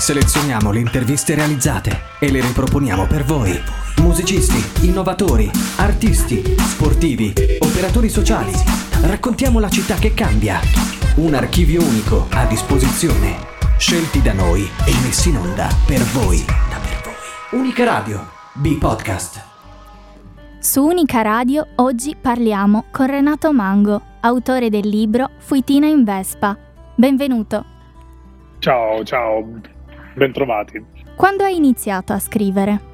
Selezioniamo le interviste realizzate e le riproponiamo per voi. Musicisti, innovatori, artisti, sportivi, operatori sociali. Raccontiamo la città che cambia. Un archivio unico a disposizione. Scelti da noi e messi in onda per voi. Unica Radio, B-Podcast. Su Unica Radio oggi parliamo con Renato Mango, autore del libro Fuitina in Vespa. Benvenuto. Ciao, ciao, bentrovati. Quando hai iniziato a scrivere?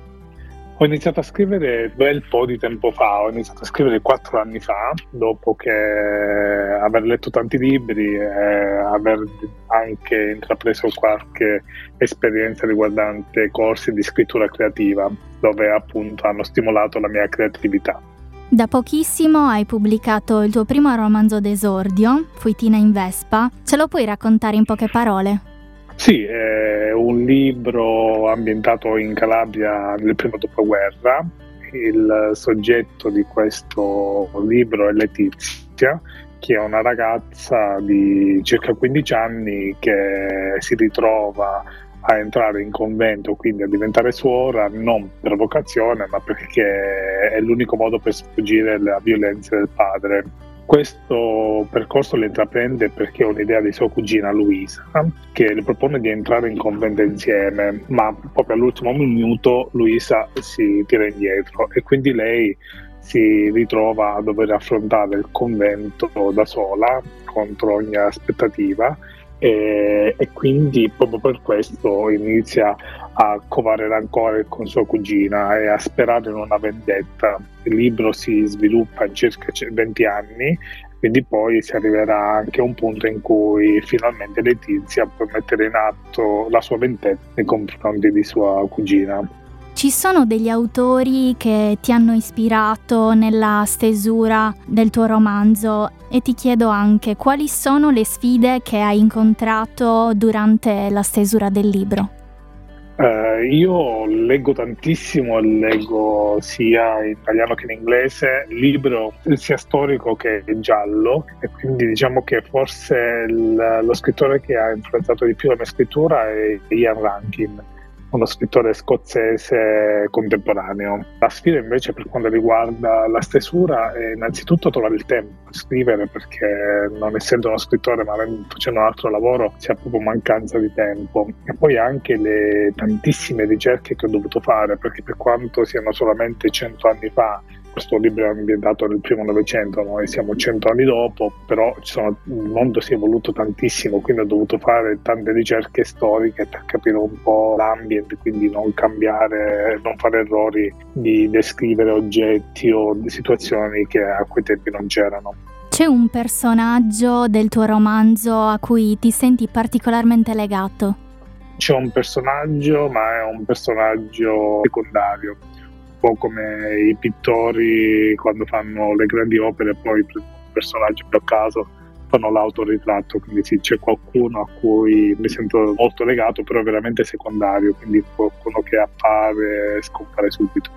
Ho iniziato a scrivere bel po' di tempo fa, ho iniziato a scrivere quattro anni fa, dopo che aver letto tanti libri e aver anche intrapreso qualche esperienza riguardante corsi di scrittura creativa, dove appunto hanno stimolato la mia creatività. Da pochissimo hai pubblicato il tuo primo romanzo d'esordio, Fuitina in Vespa. Ce lo puoi raccontare in poche parole? Sì, è un libro ambientato in Calabria nel primo dopoguerra. Il soggetto di questo libro è Letizia, che è una ragazza di circa 15 anni che si ritrova a entrare in convento, quindi a diventare suora, non per vocazione, ma perché è l'unico modo per sfuggire alla violenza del padre questo percorso lo intraprende perché ha un'idea di sua cugina Luisa che le propone di entrare in convento insieme, ma proprio all'ultimo minuto Luisa si tira indietro e quindi lei si ritrova a dover affrontare il convento da sola contro ogni aspettativa e, e, quindi proprio per questo inizia a covare rancore con sua cugina e a sperare in una vendetta. Il libro si sviluppa in circa 20 anni, quindi poi si arriverà anche a un punto in cui finalmente Letizia può mettere in atto la sua vendetta nei confronti di sua cugina. Ci sono degli autori che ti hanno ispirato nella stesura del tuo romanzo e ti chiedo anche quali sono le sfide che hai incontrato durante la stesura del libro. Uh, io leggo tantissimo, leggo sia in italiano che in inglese, libro sia storico che giallo e quindi diciamo che forse il, lo scrittore che ha influenzato di più la mia scrittura è Ian Rankin uno scrittore scozzese contemporaneo. La sfida invece per quanto riguarda la stesura è innanzitutto trovare il tempo per scrivere perché non essendo uno scrittore ma facendo un altro lavoro si ha proprio mancanza di tempo e poi anche le tantissime ricerche che ho dovuto fare perché per quanto siano solamente cento anni fa questo libro è ambientato nel primo Novecento, noi siamo cento anni dopo, però sono, il mondo si è evoluto tantissimo, quindi ho dovuto fare tante ricerche storiche per capire un po' l'ambient, quindi non cambiare, non fare errori di descrivere oggetti o situazioni che a quei tempi non c'erano. C'è un personaggio del tuo romanzo a cui ti senti particolarmente legato? C'è un personaggio, ma è un personaggio secondario po' come i pittori quando fanno le grandi opere poi prendono un personaggio a caso fanno l'autoritratto, quindi sì, c'è qualcuno a cui mi sento molto legato, però veramente secondario, quindi qualcuno che appare e scompare subito.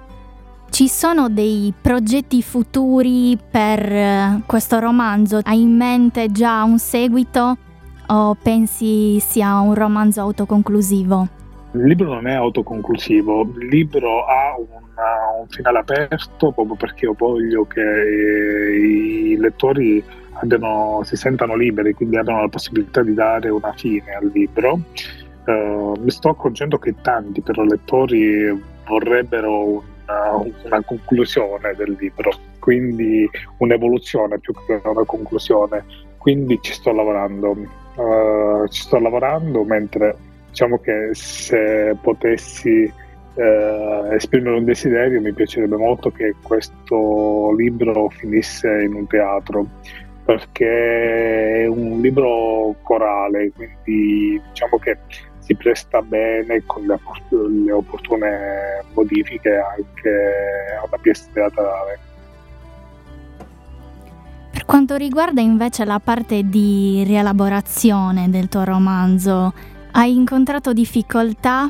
Ci sono dei progetti futuri per eh, questo romanzo? Hai in mente già un seguito o pensi sia un romanzo autoconclusivo? Il libro non è autoconclusivo, il libro ha una, un finale aperto proprio perché io voglio che i lettori abbiano, si sentano liberi, quindi abbiano la possibilità di dare una fine al libro. Uh, mi sto accorgendo che tanti però lettori vorrebbero una, una conclusione del libro, quindi un'evoluzione più che una conclusione. Quindi ci sto lavorando. Uh, ci sto lavorando mentre diciamo che se potessi eh, esprimere un desiderio mi piacerebbe molto che questo libro finisse in un teatro perché è un libro corale quindi diciamo che si presta bene con le, le opportune modifiche anche a una pièce teatrale. Per quanto riguarda invece la parte di rielaborazione del tuo romanzo, hai incontrato difficoltà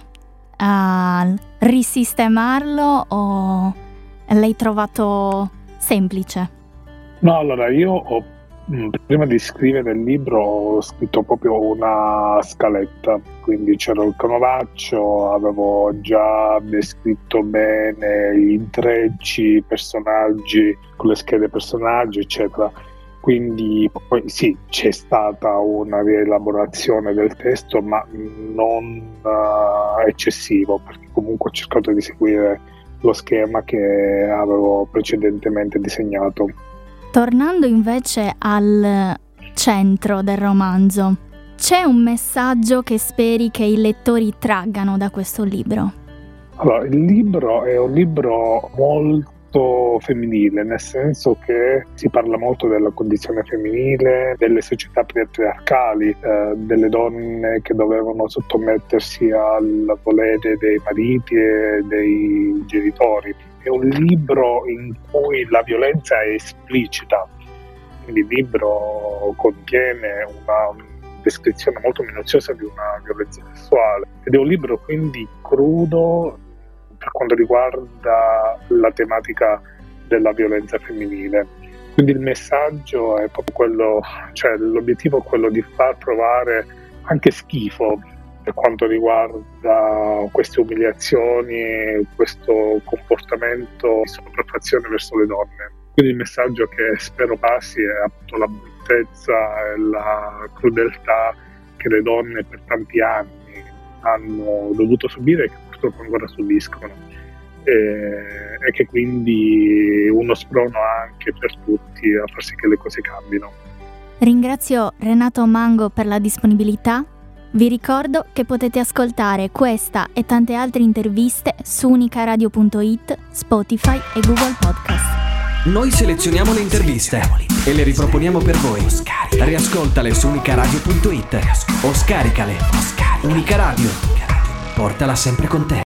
a risistemarlo o l'hai trovato semplice? No, allora io ho Mm, prima di scrivere il libro ho scritto proprio una scaletta, quindi c'era il canovaccio, avevo già descritto bene gli intrecci, i personaggi, con le schede personaggi, eccetera. Quindi poi sì, c'è stata una rielaborazione del testo, ma non uh, eccessivo, perché comunque ho cercato di seguire lo schema che avevo precedentemente disegnato. Tornando invece al centro del romanzo, c'è un messaggio che speri che i lettori traggano da questo libro? Allora, il libro è un libro molto femminile, nel senso che si parla molto della condizione femminile, delle società patriarcali, eh, delle donne che dovevano sottomettersi al volere dei mariti e dei genitori. È un libro in cui la violenza è esplicita, quindi il libro contiene una descrizione molto minuziosa di una violenza sessuale. Ed è un libro quindi crudo per quanto riguarda la tematica della violenza femminile. Quindi il messaggio è proprio quello, cioè l'obiettivo è quello di far provare anche schifo per quanto riguarda queste umiliazioni, questo comportamento di sopraffazione verso le donne. Quindi il messaggio che spero passi è appunto la bruttezza e la crudeltà che le donne per tanti anni hanno dovuto subire purtroppo ancora subiscono. E, e che quindi uno sprono anche per tutti a far sì che le cose cambino. Ringrazio Renato Mango per la disponibilità vi ricordo che potete ascoltare questa e tante altre interviste su unicaradio.it, Spotify e Google Podcast. Noi selezioniamo le interviste e le riproponiamo per voi. Riascoltale su unicaradio.it o scaricale. Unica Radio. Portala sempre con te.